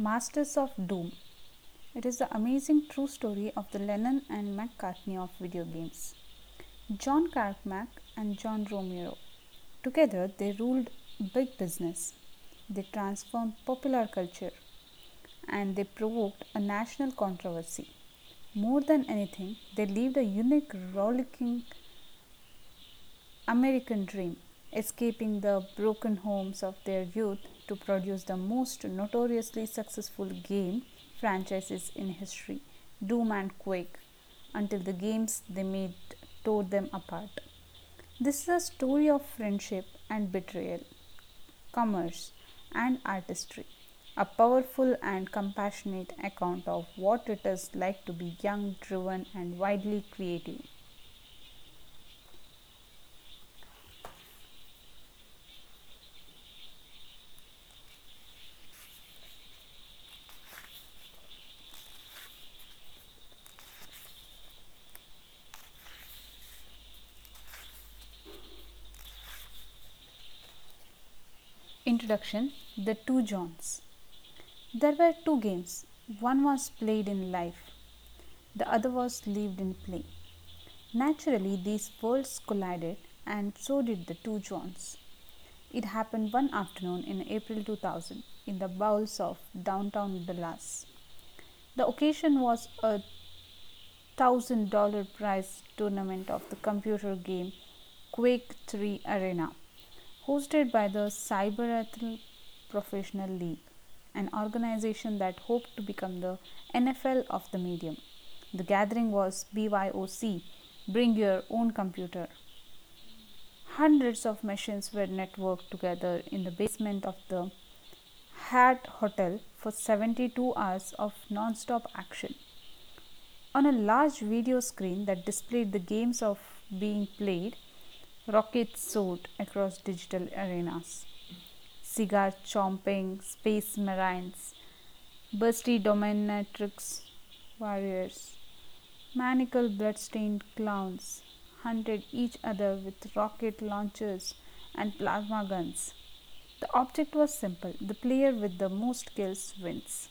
Masters of Doom. It is the amazing true story of the Lennon and McCartney of video games. John Carmack and John Romero. Together, they ruled big business. They transformed popular culture and they provoked a national controversy. More than anything, they lived a unique, rollicking American dream, escaping the broken homes of their youth to produce the most notoriously successful game franchises in history, Doom and Quake, until the games they made tore them apart. This is a story of friendship and betrayal, commerce and artistry, a powerful and compassionate account of what it is like to be young, driven, and widely creative. Introduction The Two Johns. There were two games. One was played in life, the other was lived in play. Naturally, these worlds collided, and so did the two Johns. It happened one afternoon in April 2000 in the bowels of downtown Dallas. The occasion was a thousand dollar prize tournament of the computer game Quake 3 Arena hosted by the Cyber Professional League, an organization that hoped to become the NFL of the medium. The gathering was BYOC, Bring Your Own Computer. Hundreds of machines were networked together in the basement of the Hyatt Hotel for 72 hours of non stop action. On a large video screen that displayed the games of being played, rockets soared across digital arenas. Cigar chomping space marines, bursty dominatrix warriors, maniacal bloodstained clowns hunted each other with rocket launchers and plasma guns. The object was simple the player with the most kills wins.